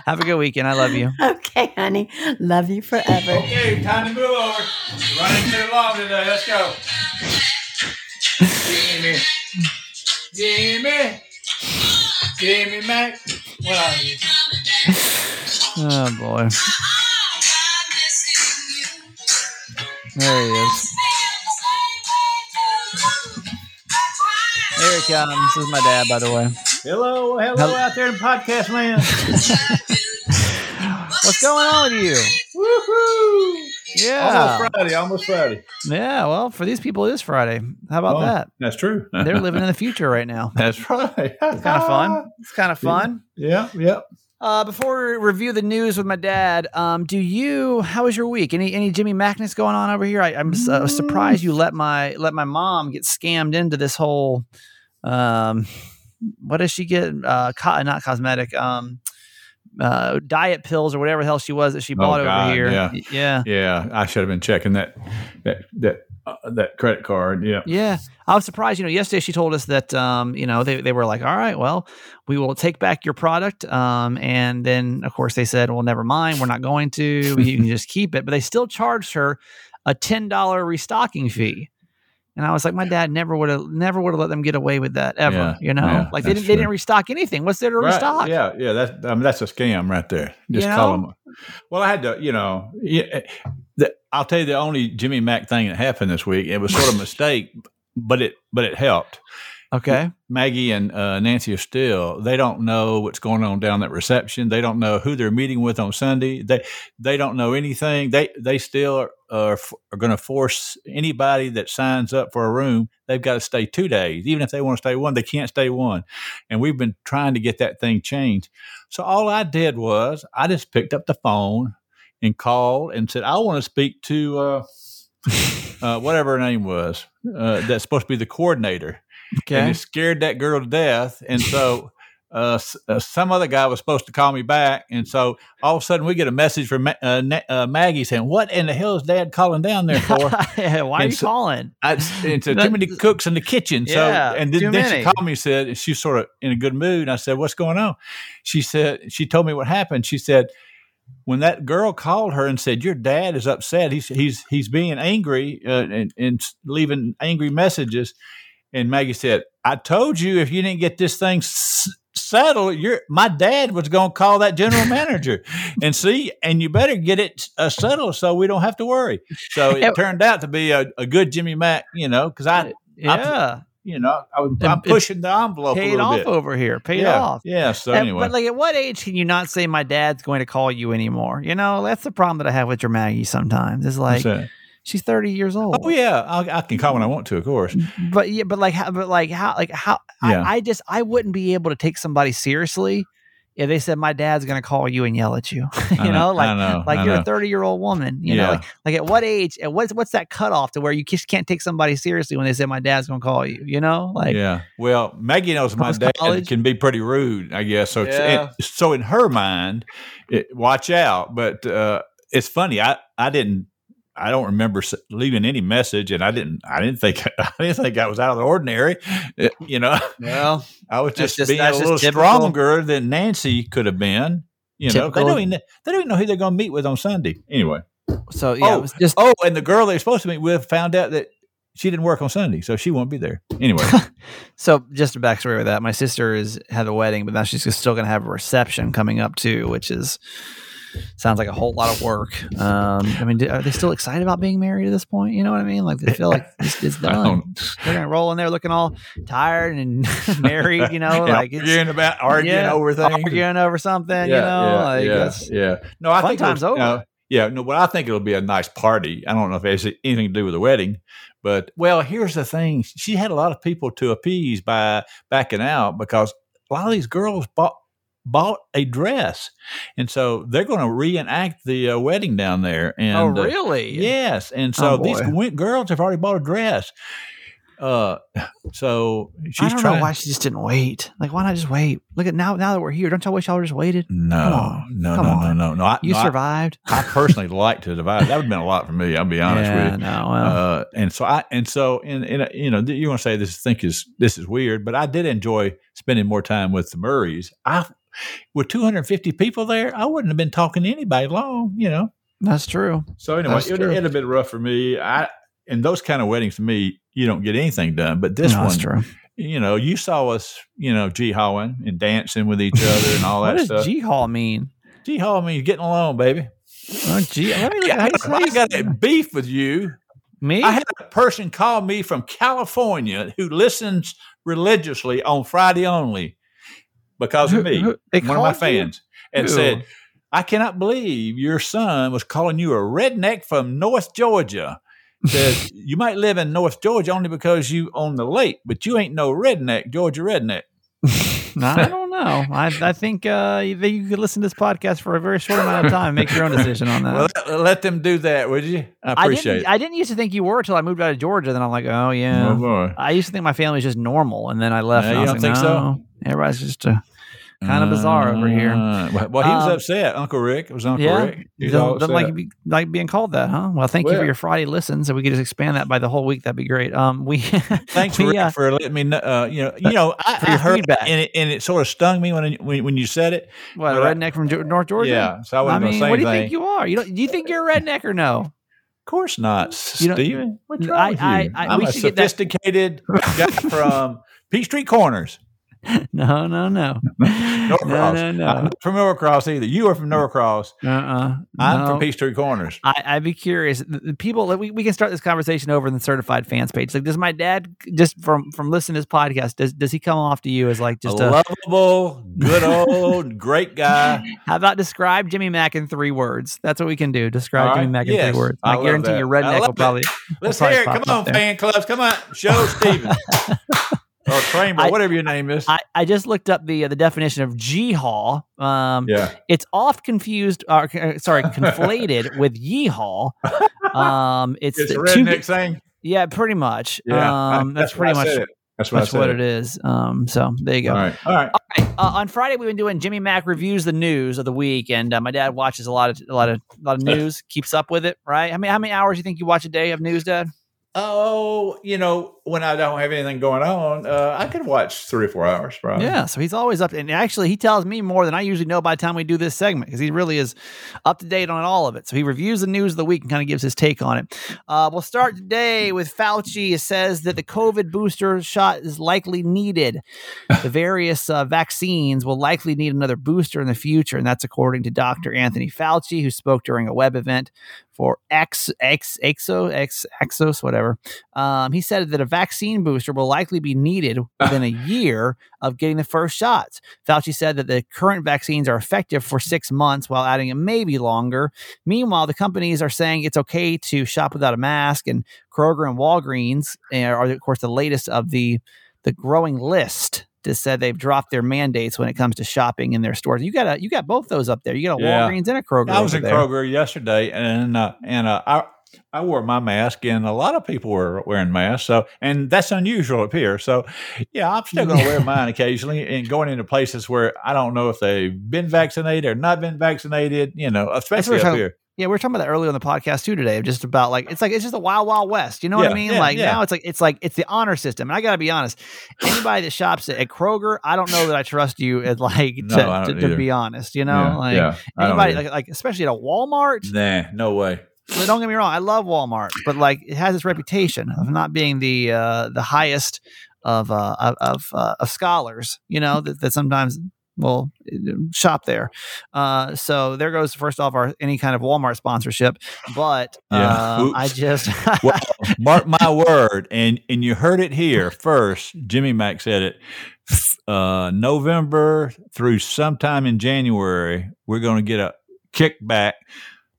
Have a good weekend. I love you. Okay, honey. Love you forever. Okay, time to move over. Running too long today. Let's go. Jimmy. Jimmy. Mac. What are you? Oh boy. There he is. Here he comes. This is my dad, by the way. Hello, hello Hel- out there in podcast land. What's going on with you? Woohoo! Yeah. Almost Friday, almost Friday. Yeah. Well, for these people, it is Friday. How about Oh, that? That's true. They're living in the future right now. That's right. It's kind of fun. It's kind of fun. Yeah, yeah. Uh, before we review the news with my dad, um, do you? How was your week? Any any Jimmy Mackness going on over here? I, I'm uh, surprised you let my let my mom get scammed into this whole. Um, what does she get? Uh, co- not cosmetic. Um, uh, diet pills or whatever the hell she was that she bought over God, here. yeah. Yeah, Yeah, I should have been checking that that that uh, that credit card. Yeah. Yeah, I was surprised. You know, yesterday she told us that um, you know they they were like, all right, well, we will take back your product, um, and then of course they said, well, never mind, we're not going to. You can just keep it, but they still charged her a ten dollar restocking fee. And I was like, my dad never would have, never would have let them get away with that ever. Yeah, you know, yeah, like they didn't, they didn't restock anything. What's there to Right, restock? Yeah, yeah. That's I mean, that's a scam right there. Just You call know? them. Well, I had to, you know, yeah, the, I'll tell you the only Jimmy Mack thing that happened this week. It was sort of a mistake, but it but it helped. Okay. Maggie and uh, Nancy are still. They don't know what's going on down that reception. They don't know who they're meeting with on Sunday. They they don't know anything. They they still are are, f- are going to force anybody that signs up for a room. They've got to stay two days. Even if they want to stay one, they can't stay one. And we've been trying to get that thing changed. So all I did was I just picked up the phone and called and said I want to speak to. Uh, uh, whatever her name was, uh, that's supposed to be the coordinator and Okay. it scared that girl to death. And so uh, uh, some other guy was supposed to call me back, and so all of a sudden we get a message from Ma- uh, Na- uh, Maggie saying, "What in the hell is Dad calling down there for?" Why are And you so- calling? I, it's uh, too many cooks in the kitchen. So, Yeah, and then, she called me and said, and she's sort of in a good mood. And I said, What's going on? She said, She told me what happened. She said, when that girl called her and said, "Your dad is upset. He's he's he's being angry uh, and, and leaving angry messages," and Maggie said, "I told you if you didn't get this thing s- settled, your my dad was going to call that general manager and see, and you better get it uh, settled so we don't have to worry." So it It- turned out to be a, a good Jimmy Mack, you know, because I, Yeah. you know, I was, i'm pushing the envelope a Paid off bit. over here. Paid yeah, off. yeah. So anyway, But like, at what age can you not say my dad's going to call you anymore? You know, that's the problem that I have with your Maggie. Sometimes it's like? She's thirty years old. oh yeah, I, I can call when I want to, of course. but yeah, but like, how, but like how, like how? Yeah. I, I just I wouldn't be able to take somebody seriously if they said my dad's gonna call you and yell at you. you I know, like know, like I you're know. a 30 year old woman. You know, like like at what age? At what's what's that cutoff to where you just can't take somebody seriously when they say my dad's gonna call you? You know, like yeah. Well, Maggie knows my dad college? can be pretty rude, I guess. So, Yeah. it- so in her mind, it, watch out. But uh, it's funny. I, I didn't. I don't remember leaving any message, and I didn't. I didn't think. I didn't think I was out of the ordinary. Eh, you know, well, I was just, just- being a little typical. stronger than Nancy could have been. You know, they don't even they don't even know who they're going to meet with on Sunday. Anyway. so yeah, Oh, it was just Oh, and the girl they're supposed to meet with found out that she didn't work on Sunday, so she won't be there. Anyway. so just a backstory with that. My sister is had a wedding, but now she's still gonna have a reception coming up too, which is sounds like a whole lot of work. Um, I mean, are they still excited about being married at this point? You know what I mean? Like they feel like it's, it's done. They're gonna roll in there looking all tired and married. You know, Yeah, like it's arguing about arguing yeah, over things. arguing over something. you know, yeah, like yeah, yeah. No, I think time's over. you know, yeah, no, but I think it'll be a nice party. I don't know if it has anything to do with the wedding, but well, here's the thing: she had a lot of people to appease by backing out because a lot of these girls bought bought a dress, and so they're going to reenact the uh, wedding down there. And oh, uh, really? Yes, and so Oh, these girls have already bought a dress. Uh, so I she's don't trying. know why she just didn't wait. Like, why not just wait? Look at now. Now that we're here, don't y'all wish y'all just waited? no, no, come no, on. no, no, no. I, You no, survived. I personally like to divide. That would have been a lot for me. I'll be honest yeah, with you. no. Well, Uh, and so I and so in, in you know you're going to say this think is this is weird, but I did enjoy spending more time with the Murrays. I with 250 people there, I wouldn't have been talking to anybody long, you know. that's true. So anyway, That's it, true. it'd have been rough for me. I in those kind of weddings to me, you don't get anything done. But this No, one, that's true. you know, you saw us, you know, g hawing and dancing with each other and all What that does stuff. G Hall mean? G haw means getting along, baby. Oh, G. Let me look at I say got a beef with you. me. I had a person call me from California who listens religiously on Friday only because of me, they one of my called you? fans, and Who? said, I cannot believe your son was calling you a redneck from North Georgia. Says you might live in North Georgia only because you own the lake, but you ain't no redneck, Georgia redneck. I don't know. I, I think uh, you, you could listen to this podcast for a very short amount of time and make your own decision on that. Well, let, them do that, would you? I I appreciate didn't, it. I didn't used to think you were until I moved out of Georgia. Then I'm like, oh yeah. Oh, boy. I used to think my family was just normal, and then I left. Yeah, I you was don't like, think so? Everybody's just uh, kind of bizarre over here. Uh, well, well, he was Um, upset. Uncle Rick. It was Uncle yeah, Rick. He doesn't, doesn't like like being called that, huh? Well, thank you for your Friday listen. So we could just expand that by the whole week. That'd be great. Um, we Thanks, we, Rick, uh, for letting me know. Uh, you know, you know, I, I heard feedback. and it, and it sort of stung me when, I- when when you said it. what a I- redneck from North Georgia. Yeah, so I I wasn't going mean, say what do you think you are? You don't? Do you think you're a redneck or no? of course not, Steven. What's wrong I- with I- you? I- am we a should get that- sophisticated guy from Peachtree Corners, No, no, no, no, no, no. I'm from Norcross either. You are from Norcross. Uh-uh. I'm no. from Peachtree Corners. I, I'd be curious. The, the people we, we can start this conversation over in the certified fans page. Like, does my dad just from from listening to this podcast? Does does he come off to you as like just a a? lovable, good old, great guy. How about describe Jimmy Mack in three words? That's what we can do. Describe All Jimmy right. Mack in Yes, three words. I I, guarantee that. your redneck will probably. Let's probably hear it. Come on, fan clubs. Come on, show Steven or Kramer, I- whatever your name is. I, I just looked up the uh, the definition of G-haw. Um, yeah. It's oft confused, or uh, sorry, conflated with yeehaw. Um, it's, It's a the two- redneck saying. yeah, pretty much. Yeah, um, that's, why pretty much it. That's what that's what it is. Um, so there you go. All right, all right. All right. Uh, on Friday, we've been doing Jimmy Mack reviews the news of the week, and uh, my dad watches a lot of a lot of a lot of news, keeps up with it. Right? How many how many hours do you think you watch a day of news, Dad? Oh, you know, when I don't have anything going on, uh, I can watch three or four hours, probably. Yeah, so he's always up, and actually, he tells me more than I usually know by the time we do this segment because he really is up to date on all of it. So he reviews the news of the week and kind of gives his take on it. Uh, we'll start today with Fauci. It says that the COVID booster shot is likely needed. the various uh, vaccines will likely need another booster in the future, and that's according to Dr. Anthony Fauci, who spoke during a web event for X X Exo X Exos whatever. Um, he said that a vaccine booster will likely be needed within a year of getting the first shots. Fauci said that the current vaccines are effective for six months, while adding it may be longer. Meanwhile, the companies are saying it's okay to shop without a mask, and Kroger and Walgreens uh, are, of course, the latest of the the growing list just said they've dropped their mandates when it comes to shopping in their stores. You got a you got both those up there. You got a Yeah. Walgreens and a Kroger. I was in there. Kroger yesterday, and uh, and uh, I I wore my mask, and a lot of people were wearing masks. So, and that's unusual up here. So, yeah, I'm still going to wear mine occasionally, and going into places where I don't know if they've been vaccinated or not been vaccinated. You know, especially up talking- here. Yeah, we were talking about that earlier on the podcast too today. Just about like it's like it's just a wild wild west. You know what I mean? yeah, like yeah. now it's like it's like it's the honor system. And I got to be honest, anybody that shops at, at Kroger, I don't know that I trust you at like No, to, I to, to be honest. You know, yeah, like yeah, anybody like, like especially at a Walmart. nah, no way. So don't get me wrong, I love Walmart, but like it has its reputation of not being the uh, the highest of uh, of of, uh, of scholars. You know that, that sometimes will shop there. Uh, so there goes first off our any kind of Walmart sponsorship. But Yeah. um, I just Well, mark my word, and and you heard it here first. Jimmy Mack said it. Uh, November through sometime in January, we're going to get a kickback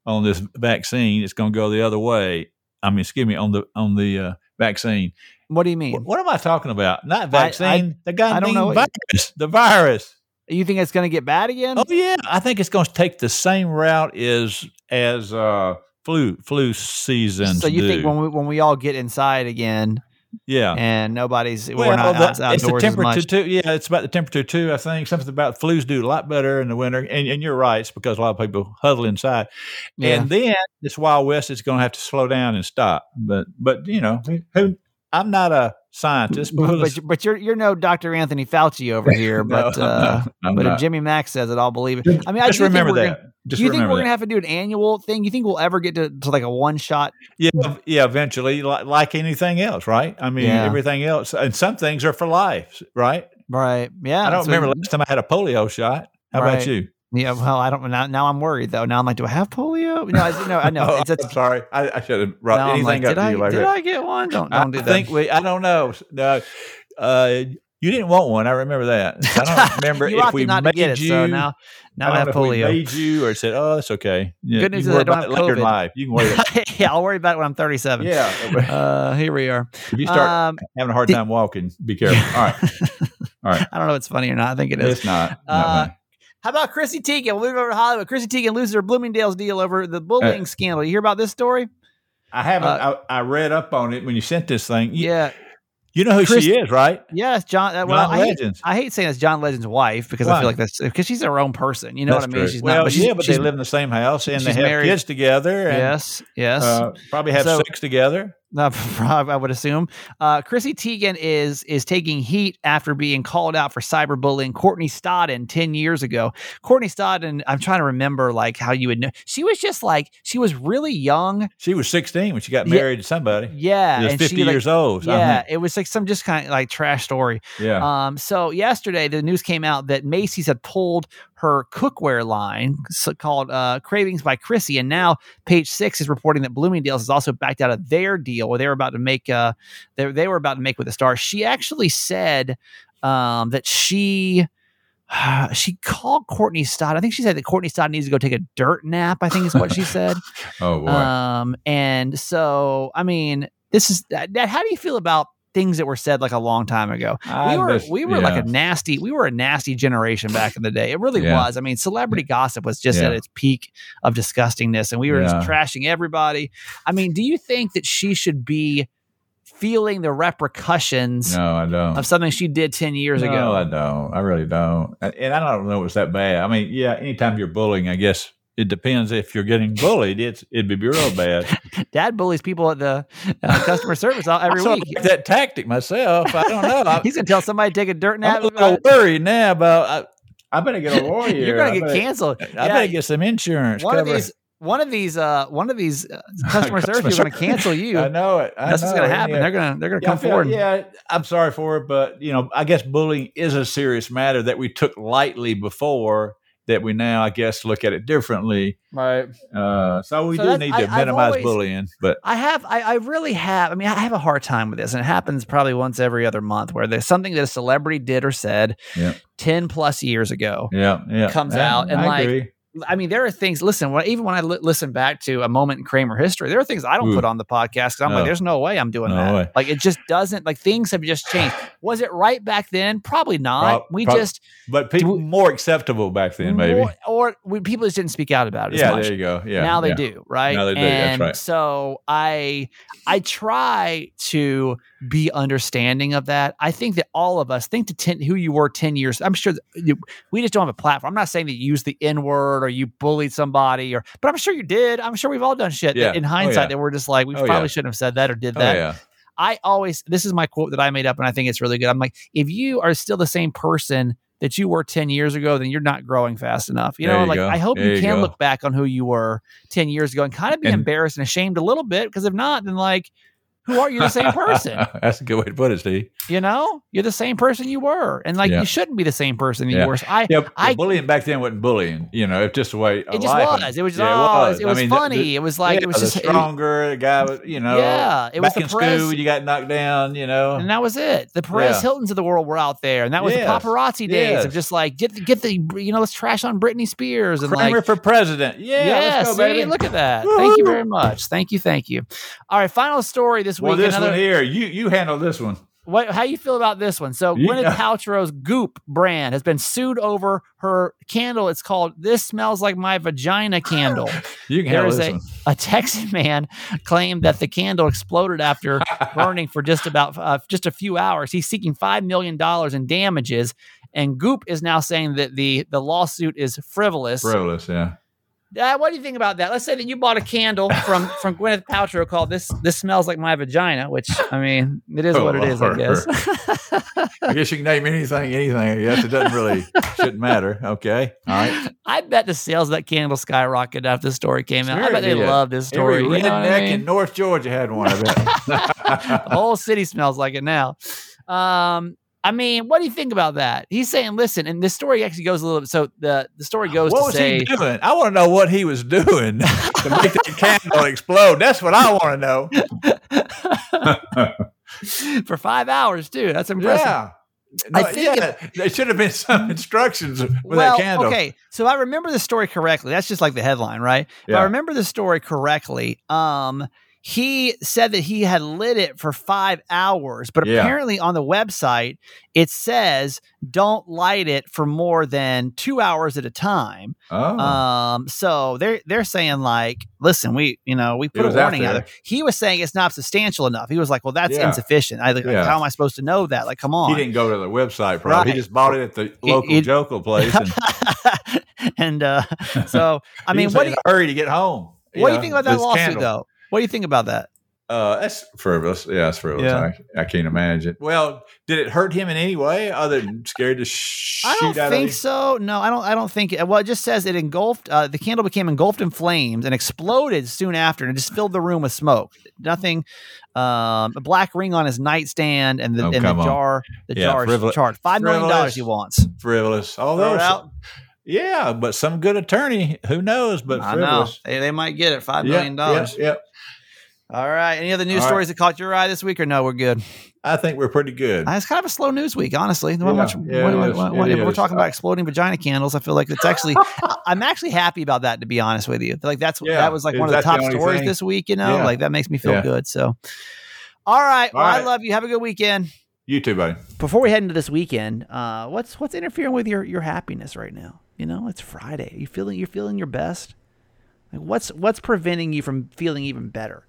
on this vaccine. It's going to go the other way. I mean, excuse me, on the on the uh, vaccine. what do you mean? What, what am I talking about? Not vaccine. the guy I don't know virus. The virus. You think it's going to get bad again? Oh yeah, I think it's going to take the same route as as uh, flu flu season. so you do. think when we when we all get inside again yeah. and nobody's Well, we're not the- out, it's the outdoors as temperature much? too. Yeah, it's about the temperature too. I think something about flus do a lot better in the winter, and, and you're right. It's because a lot of people huddle inside, Yeah. and then this Wild West is going to have to slow down and stop. But but you know, who I'm not a scientist, but, but, but, you- but you're you're no Dr. Anthony Fauci over here. No, But uh, but not. if Jimmy Mack says it, I'll believe it. I mean, I just remember that. Gonna, just do you think we're that. gonna have to do an annual thing? You think we'll ever get to, to like a one shot? Yeah, yeah. Eventually, like, like anything else, right? I mean, Yeah. everything else, and some things are for life, right? Right. Yeah. I don't remember last time I had a polio shot. How Right. about you? Yeah. Well, I don't. Now, now I'm worried though. Now I'm like, do I have polio? No, I, no, I know. Oh, It's, it's, I'm sorry. I, I should have brought anything like, up did to I you like did. I get one? Don't don't do I that. think we. I don't know. No, uh, you didn't want one. I remember that. I don't remember you if we not made to get it. you. So now now I, I have don't know if we polio. made you or said, "Oh, that's okay." Yeah, Good news is I don't have later in COVID. life. You can worry. About, yeah, I'll worry about it when I'm 37. yeah. Uh, here we are. if you start Um, having a hard time walking, be careful. All right. All right. I don't know if it's funny or not. I think it is. It's not. Uh, not. How about Chrissy Teigen? We'll move over to Hollywood. Chrissy Teigen loses her Bloomingdale's deal over the bullying Uh, scandal. You hear about this story? I haven't. uh, I, I read up on it when you sent this thing. You, Yeah. You know who Chris- she is, right? Yes, John. Uh, well, John I hate. I hate saying it's John Legend's wife because I feel like that's because she's her own person. You know That's what I mean? true. She's well, not. But she's, yeah, but she's, they live in the same house and they have married. kids together. And, Yes. Yes. Uh, probably have So- sex together. I would assume. Uh, Chrissy Teigen is is taking heat after being called out for cyberbullying Courtney Stodden ten years ago. Courtney Stodden, I'm trying to remember like how you would know. She was just like she was really young. She was 16 when she got Yeah. married to somebody. Yeah, She was and 50 she, like, years old. I Yeah, it was like some just kind of like trash story. Yeah. Um, so yesterday the news came out that Macy's had pulled her cookware line called uh, Cravings by Chrissy, and now Page Six is reporting that Bloomingdale's has also backed out of their deal where they were about to make uh they they were about to make with the star. She actually said um, that she. She called Courtney Stott. I think she said that Courtney Stott needs to go take a dirt nap. I think is what she said. oh, boy. Um, and so, I mean, this is that. that- How do you feel about things that were said like a long time ago? we were we were like a nasty we were a nasty generation back in the day. It really Yeah. was. I mean, celebrity gossip was just Yeah. at its peak of disgustingness, and we were just trashing everybody. I mean, do you think that she should be feeling the repercussions No, I don't. of something she did ten years ago? no, ago? I don't. I really don't. And and I don't know it's that bad. I mean, yeah, anytime you're bullying, I guess it depends if you're getting bullied. It's it'd be real bad. Dad bullies people at the uh, customer service all, every I week. like that tactic myself. I don't know. I, He's gonna tell somebody to take a dirt nap. I'm a little worried now about. I, I better get a lawyer. You're gonna I get better- canceled. I Yeah, better get some insurance. one of these one of these uh one of these uh, customer service people are going to cancel you I know it. I that's what's going to happen yeah. they're going to they're going to Yeah, come feel- forward Yeah, I'm sorry for it, but you know, I guess bullying is a serious matter that we took lightly before that we now, I guess, look at it differently. right Uh, so we So do need to I've minimize always- bullying, but i have I, I really have i mean i have a hard time with this and it happens probably once every other month where there's something that a celebrity did or said Yeah. 10 plus years ago yeah, yeah, Comes out and, I like, agree. I mean, there are things. Listen, when, even when I li- listen back to a moment in Kramer history, there are things I don't Ooh. put on the podcast. I'm No. like, there's no way I'm doing No that. way. Like, it just doesn't. Like, things have just changed. Was it right back then? Probably not. Prob- we prob- just But people more acceptable back then, maybe. more- or we, people just didn't speak out about it. As yeah, much. there you go. Yeah. now they yeah. do right Now they do, that's right. so i i try to be understanding of that i think that all of us think to 10 who you were 10 years i'm sure that you, we just don't have a platform i'm not saying that you used the n word or you bullied somebody or but i'm sure you did i'm sure we've all done shit that Yeah. in Oh, hindsight yeah. that we're just like we Oh, probably yeah. shouldn't have said that or did Oh, that yeah. I always this is my quote that I made up and I think it's really good. I'm like, if you are still the same person that you were 10 years ago, then you're not growing fast enough. You There know, you like go. I hope There you can look back on who you were 10 years ago and kind of be And- embarrassed and ashamed a little bit. Because if not, then like who are you the same person? That's a good way to put it, Steve. you know? You're the same person you were. And like Yeah. you shouldn't be the same person that Yeah. you were. So I Yeah, I- bullying back then wasn't bullying. You know, it's just the way it just life. was. It was just, Yeah, oh, it was, it I mean, funny. the- it was like it was just stronger the guy. was, You know, Yeah, it was back the in press- school, you got knocked down. You know, And that was it. The Perez. Hiltons of the world were out there, and that was Yes. the paparazzi days of just like get the, get the you know let's trash on Britney Spears and Kramer like for president. Yeah, yeah, let's go, see, baby. look at that. Thank you very much. Thank you, thank you. All right, final story this well, week. this another- one here, you you handle this one. what, how you feel about this one? So Yeah. Gwyneth Paltrow's Goop brand has been sued over her candle. It's called "This Smells Like My Vagina" candle. You can There this a, a Texas man claimed that the candle exploded after burning for just about uh, just a few hours. He's seeking five million dollars in damages, and Goop is now saying that the the lawsuit is frivolous. Frivolous, yeah. Uh, what do you think about that? Let's say that you bought a candle from from Gwyneth Paltrow called "This This Smells Like My Vagina," which I mean, it is what it is, I Oh, guess. I guess you can name anything, anything. Yes, it doesn't really shouldn't matter. Okay, all right. I bet the sales of that candle skyrocketed after the story came out. I Sure bet they did. love this story. Every you know I redneck mean? in North Georgia had one. I bet. the whole city smells like it now. Um, I mean, what do you think about that? He's saying, listen, and this story actually goes a little bit. So the the story goes what to was say, he doing? I want to know what he was doing to make that candle explode. That's what I want to know. for five hours too. That's impressive. Yeah. I No, think yeah, there should have been some instructions with well, that candle. okay. So I remember the story correctly. That's just like the headline, right? If I remember the story correctly. Um, he said that he had lit it for five hours, but Yeah. apparently on the website it says don't light it for more than two hours at a time. Oh, Um, so they're they're saying like, listen, we you know we put a warning out there. He was saying it's not substantial enough. He was like, well, that's Yeah. insufficient. I like, Yeah. how am I supposed to know that? Like, come on. he didn't go to the website, probably. Right. He just bought it at the local it- Jokel place. And and uh, so I mean, what do you, hurry to get home. what do you think about that lawsuit though? What do you think about that? Uh, that's frivolous. Yeah, it's frivolous. Yeah. I, I can't imagine. Well, did it hurt him in any way other than scared to sh- I don't out think of so. No, I don't. I don't think. Well, it just says it engulfed. Uh, the candle became engulfed in flames and exploded soon after, and it just filled the room with smoke. Nothing. Um, a black ring on his nightstand, and the Oh, and the come on. jar. The Yeah, jar is frivol- charged five million dollars. He wants. Frivolous. Throw Although, it yeah, but some good attorney, who knows? But I know they, they might get it. Five Yeah, million dollars. Yeah, yeah. All right. Any other news All right. stories that caught your eye this week, or no? We're good. I think we're pretty good. Uh, It's kind of a slow news week, honestly. Yeah, much- yeah, when- is, when- when- we're talking about exploding vagina candles, I feel like it's actually. I'm actually happy about that, to be honest with you. Like that's Yeah, that was like is one of the that the top stories thing? this week. You know, Yeah. like that makes me feel Yeah. good. So, all right. Well, All I love you. Have a good weekend. You too, buddy. Before we head into this weekend, uh, what's what's interfering with your your happiness right now? You know, it's Friday. You feeling you're feeling your best. Like what's what's preventing you from feeling even better?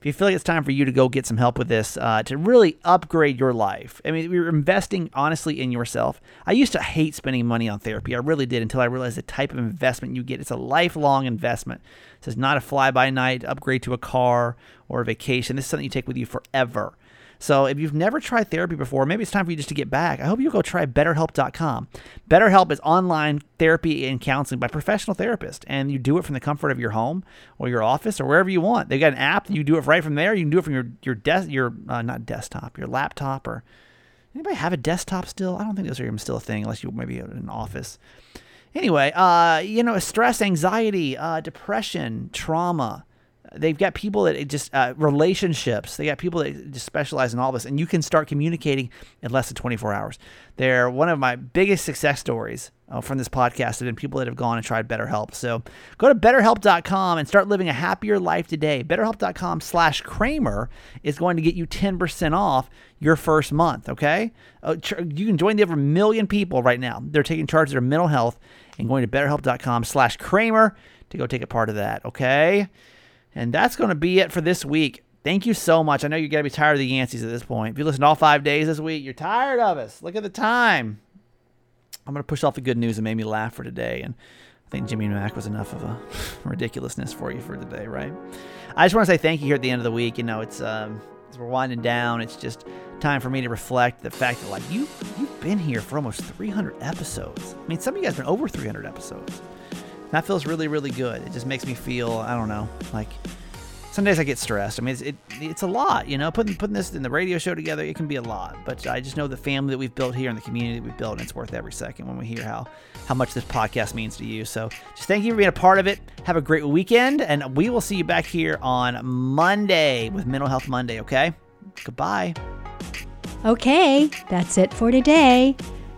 If you feel like it's time for you to go get some help with this uh, to really upgrade your life, I mean, you're investing honestly in yourself. I used to hate spending money on therapy. I really did until I realized the type of investment you get. It's a lifelong investment. This is not a fly by night upgrade to a car or a vacation. This is something you take with you forever. So if you've never tried therapy before, maybe it's time for you just to get back. I hope you'll go try BetterHelp.com. BetterHelp is online therapy and counseling by professional therapists, and you do it from the comfort of your home or your office or wherever you want. They've got an app. You do it right from there. You can do it from your your desk, your uh, not desktop, your laptop, or anybody have a desktop still? I don't think those are even still a thing unless you maybe in an office. Anyway, uh, you know, stress, anxiety, uh, depression, trauma They've got people that just uh, relationships. They got people that just specialize in all this, and you can start communicating in less than 24 hours. They're one of my biggest success stories uh, from this podcast have been people that have gone and tried BetterHelp. So go to BetterHelp.com and start living a happier life today. BetterHelp.com/slash Kramer is going to get you 10% off your first month. Okay, uh, you can join the over million people right now. They're taking charge of their mental health and going to BetterHelp.com/slash Kramer to go take a part of that. Okay. And that's going to be it for this week. Thank you so much. I know you got to be tired of the Yanceys at this point. If you listened all five days this week, you're tired of us. Look at the time. I'm going to push off the good news that made me laugh for today. And I think Jimmy Mack was enough of a ridiculousness for you for today, right? I just want to say thank you here at the end of the week. You know, it's um, as we're winding down, it's just time for me to reflect the fact that like you you've been here for almost 300 episodes. I mean, some of you guys have been over 300 episodes. That feels really, really good. It just makes me feel, I don't know, like some days I get stressed. I mean, it's, it, it's a lot, you know, putting, putting this in the radio show together, it can be a lot. But I just know the family that we've built here and the community that we've built, and it's worth every second when we hear how, how much this podcast means to you. So just thank you for being a part of it. Have a great weekend, and we will see you back here on Monday with Mental Health Monday, okay? Goodbye. Okay, that's it for today.